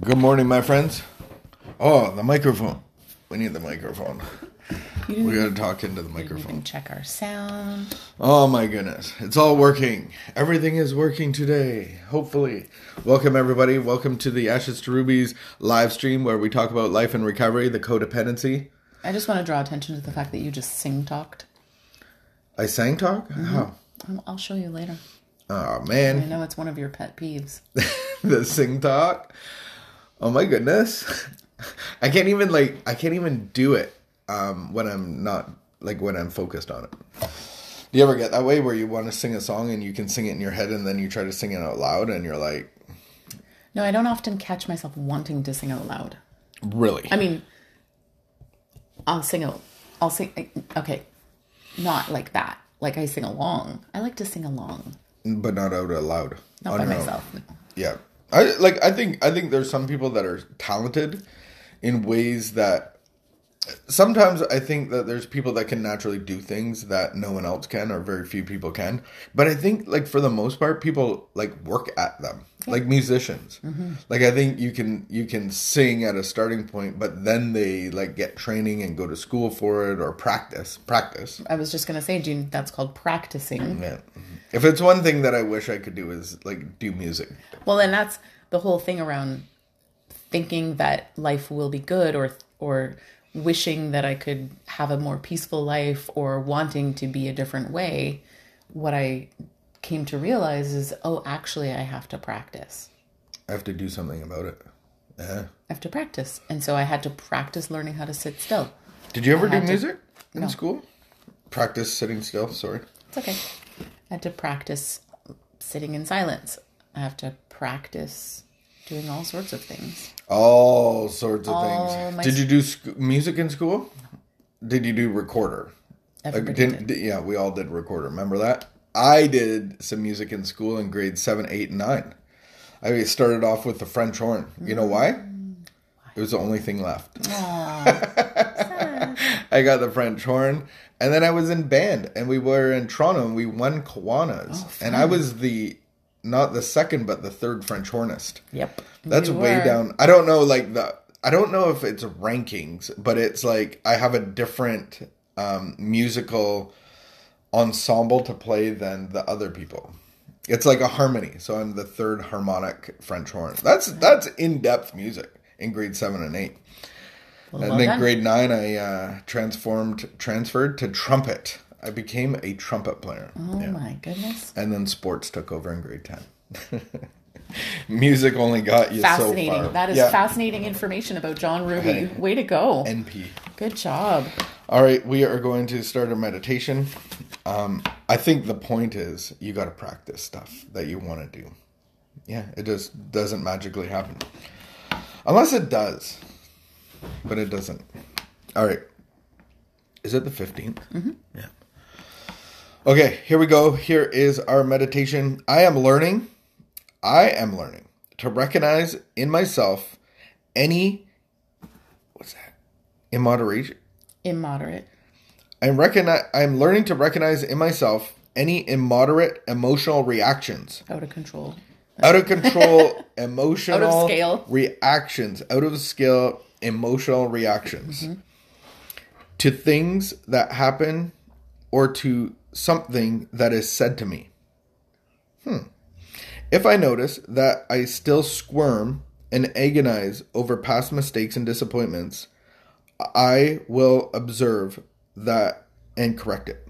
Good morning, my friends. Oh, the microphone. We need the microphone. We gotta talk into the microphone. check our sound. Oh my goodness. It's all working. Everything is working today. Hopefully. Welcome, everybody. Welcome to the Ashes to Rubies live stream where we talk about life and recovery, the codependency. I just want to draw attention to the fact that you just sing talked. I sang talk? How? Um, I'll show you later. Oh, man. I man. know it's one of your pet peeves. the sing talk. Oh my goodness. I can't even like I can't even do it um when I'm not like when I'm focused on it. Do you ever get that way where you want to sing a song and you can sing it in your head and then you try to sing it out loud and you're like, No, I don't often catch myself wanting to sing out loud. really? I mean, I'll sing out. I'll sing. Okay, not like that. Like I sing along. I like to sing along, but not out loud. not on by myself. no. Yeah. I like I think I think there's some people that are talented in ways that sometimes I think that there's people that can naturally do things that no one else can or very few people can. But I think like for the most part people like work at them. Like musicians. Mm-hmm. Like I think you can you can sing at a starting point but then they like get training and go to school for it or practice. Practice. I was just gonna say, do you, that's called practicing. Yeah. Mm-hmm. If it's one thing that I wish I could do is like do music. Well, and that's the whole thing around thinking that life will be good or or wishing that I could have a more peaceful life or wanting to be a different way. What I came to realize is, oh, actually, I have to practice. I have to do something about it. Yeah. I have to practice. And so I had to practice learning how to sit still. Did you ever do had to- music in No. school? Practice sitting still. Sorry. It's okay. I had to practice sitting in silence. I have to practice doing all sorts of things. All sorts of All things. Did you do sc- music in school? Did you do recorder? Like, Everybody didn't, did. yeah, we all did recorder. Remember that? I did some music in school in grades seven, eight, and nine. I started off with the French horn. You know why? Mm. It was the only thing left. I got the French horn, and then I was in band, and we were in Toronto, and we won Kiwanis, Oh, and I was the not the second, but the third French hornist. Yep. That's way down. I don't know, like the. I don't know if it's rankings, but it's like I have a different um, musical ensemble to play than the other people. It's like a harmony, so I'm the third harmonic French horn. That's that's in depth music in grade seven and eight. Well, And well then done. grade nine, I uh, transformed, transferred to trumpet. I became a trumpet player. Oh Yeah. my goodness. And then sports took over in grade ten. Music only got you Fascinating. so far. that is Yeah. fascinating information about John Ruby. Hey. Way to go. NP. Good job. All right, we are going to start a meditation. Um, I think the point is you got to practice stuff that you want to do. Yeah, it just doesn't magically happen. Unless it does. But it doesn't. All right. Is it the 15th? Mm-hmm. Yeah. Okay, here we go. Here is our meditation. I am learning, I am learning to recognize in myself any, what's that? Immoderation. Immoderate. I'm recognize I'm learning to recognize in myself any immoderate emotional reactions. Out of control. Out of control emotional scale. reactions. Out of scale emotional reactions. To things that happen or to something that is said to me. Hmm. If I notice that I still squirm and agonize over past mistakes and disappointments, I will observe that and correct it.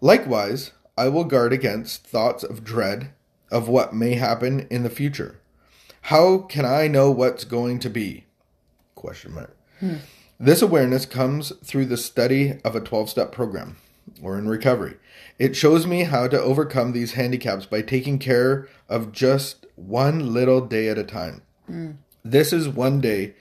Likewise, I will guard against thoughts of dread of what may happen in the future. How can I know what's going to be? Question mark. This awareness comes through the study of a 12 step program or in recovery. It shows me how to overcome these handicaps by taking care of just one little day at a time. This is one day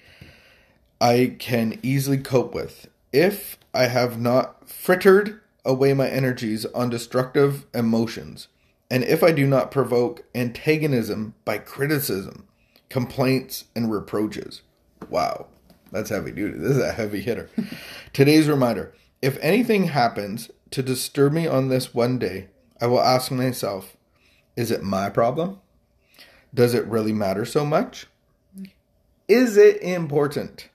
I can easily cope with if I have not frittered away my energies on destructive emotions, and if I do not provoke antagonism by criticism, complaints, and reproaches. Wow, that's heavy duty. This is a heavy hitter. Today's reminder if anything happens to disturb me on this one day, I will ask myself, is it my problem? Does it really matter so much? Is it important?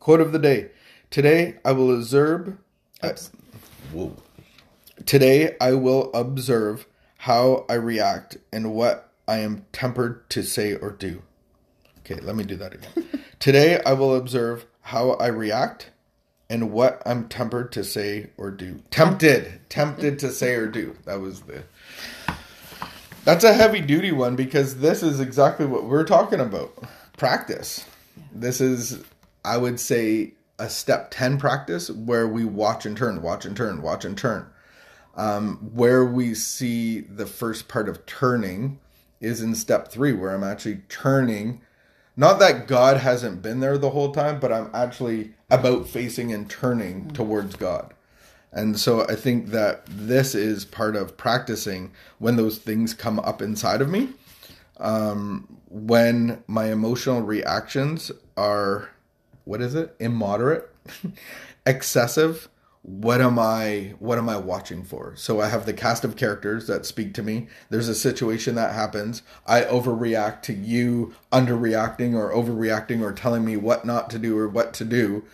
Quote of the day. Today I will observe Oops. Whoa. Today I will observe how I react and what I am tempered to say or do. Okay, let me do that again. Today I will observe how I react and what I'm tempered to say or do. Tempted, tempted to say or do. That was the. That's a heavy duty one because this is exactly what we're talking about. Practice. This is, I would say, a step 10 practice where we watch and turn, watch and turn, watch and turn. Um, where we see the first part of turning is in step three, where I'm actually turning. Not that God hasn't been there the whole time, but I'm actually about facing and turning towards God. And so I think that this is part of practicing when those things come up inside of me. Um, when my emotional reactions are, what is it? Immoderate, excessive. What am I what am I watching for? So I have the cast of characters that speak to me. There's a situation that happens. I overreact to you underreacting or overreacting or telling me what not to do or what to do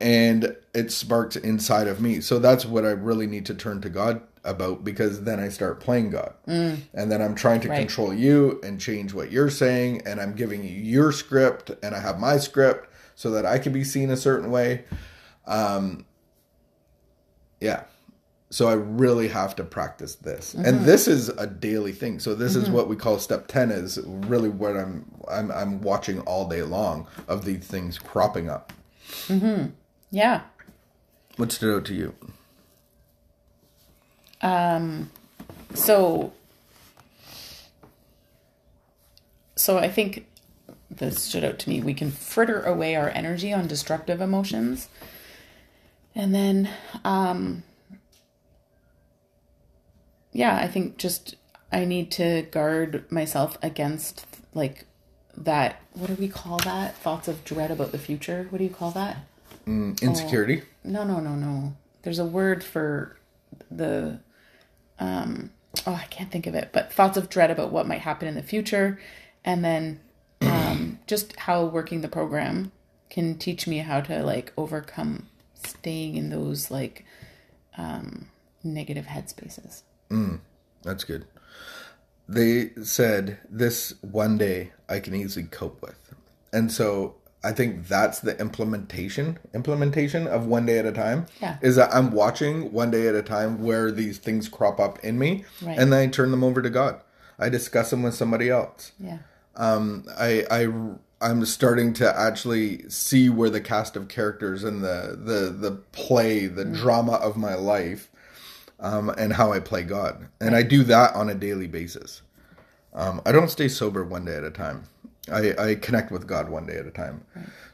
and it sparks inside of me. So that's what I really need to turn to God about because then I start playing God. And then I'm trying to Right. control you and change what you're saying and I'm giving you your script and I have my script so that I can be seen a certain way. Um yeah. So I really have to practice this. And this is a daily thing. So this is what we call step 10 is really what I'm I'm I'm watching all day long of these things cropping up. Mhm. Yeah. What stood out to you? Um so, so I think this stood out to me. We can fritter away our energy on destructive emotions, and then, um, yeah, I think just I need to guard myself against like that. What do we call that? Thoughts of dread about the future. What do you call that? Insecurity. No, no, no, no. There's a word for the um oh, I can't think of it, but thoughts of dread about what might happen in the future and then um just how working the program can teach me how to like overcome staying in those like um negative headspaces. That's good. They said this one day I can easily cope with. And so I think that's the implementation implementation of one day at a time. Yeah. Is that I'm watching one day at a time where these things crop up in me Right. and then I turn them over to God. I discuss them with somebody else. Yeah. Um, I, I I'm starting to actually see where the cast of characters and the the the play, the drama of my life, um, and how I play God, and I do that on a daily basis. Um, I don't stay sober one day at a time. I, I connect with God one day at a time.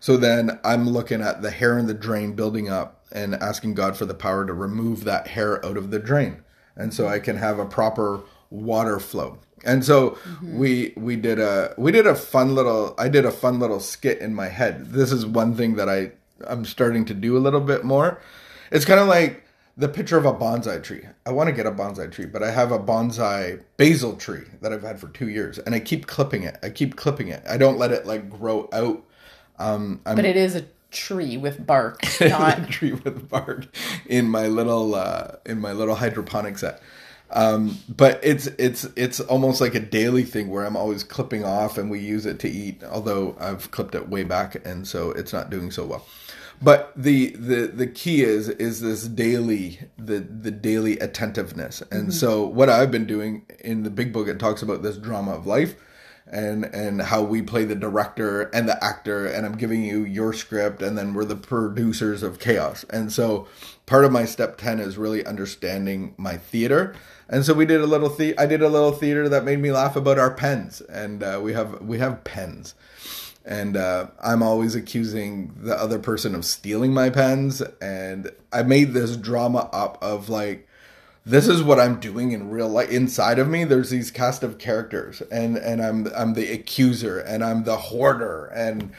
So then I'm looking at the hair in the drain building up and asking God for the power to remove that hair out of the drain. And so I can have a proper water flow. And so we we did a we did a fun little I did a fun little skit in my head. This is one thing that I I'm starting to do a little bit more. It's kind of like the picture of a bonsai tree. I want to get a bonsai tree, but I have a bonsai basil tree that I've had for two years, and I keep clipping it. I keep clipping it. I don't let it like grow out. Um, I'm But it is a tree with bark, not a tree with bark in my little uh, in my little hydroponic set. Um, but it's it's it's almost like a daily thing where I'm always clipping off, and we use it to eat. Although I've clipped it way back, and so it's not doing so well. But the the the key is is this daily the the daily attentiveness, and so what I've been doing in the big book it talks about this drama of life and and how we play the director and the actor and I'm giving you your script and then we're the producers of chaos. And so part of my step 10 is really understanding my theater. And so we did a little the I did a little theater that made me laugh about our pens and uh, we have we have pens. And uh, I'm always accusing the other person of stealing my pens and I made this drama up of like this is what I'm doing in real life. Inside of me, there's these cast of characters, and and I'm I'm the accuser, and I'm the hoarder, and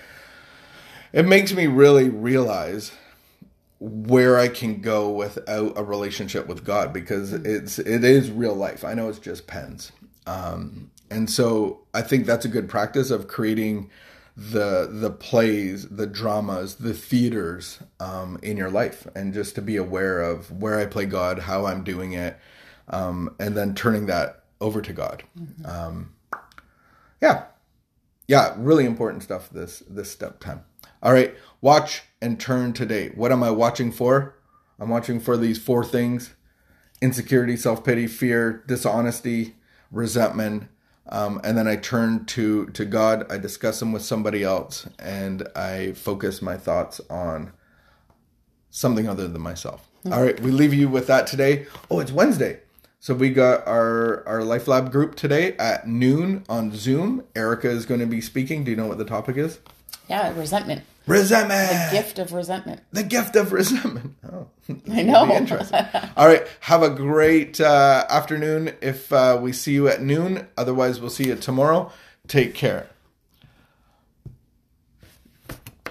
it makes me really realize where I can go without a relationship with God because it's it is real life. I know it's just pens, um, and so I think that's a good practice of creating the the plays, the dramas, the theaters um, in your life, and just to be aware of where I play God, how I'm doing it, um, and then turning that over to God. Um, yeah, yeah, really important stuff. This this step 10. All right, watch and turn today. What am I watching for? I'm watching for these four things: insecurity, self pity, fear, dishonesty, resentment um, and then I turn to to God. I discuss them with somebody else, and I focus my thoughts on something other than myself. Mm-hmm. All right, we leave you with that today. Oh, it's Wednesday, so we got our our Life Lab group today at noon on Zoom. Erica is going to be speaking. Do you know what the topic is? Yeah, resentment. Resentment. The gift of resentment. The gift of resentment. Oh, I know. Interesting. All right. Have a great uh, afternoon if uh, we see you at noon. Otherwise, we'll see you tomorrow. Take care.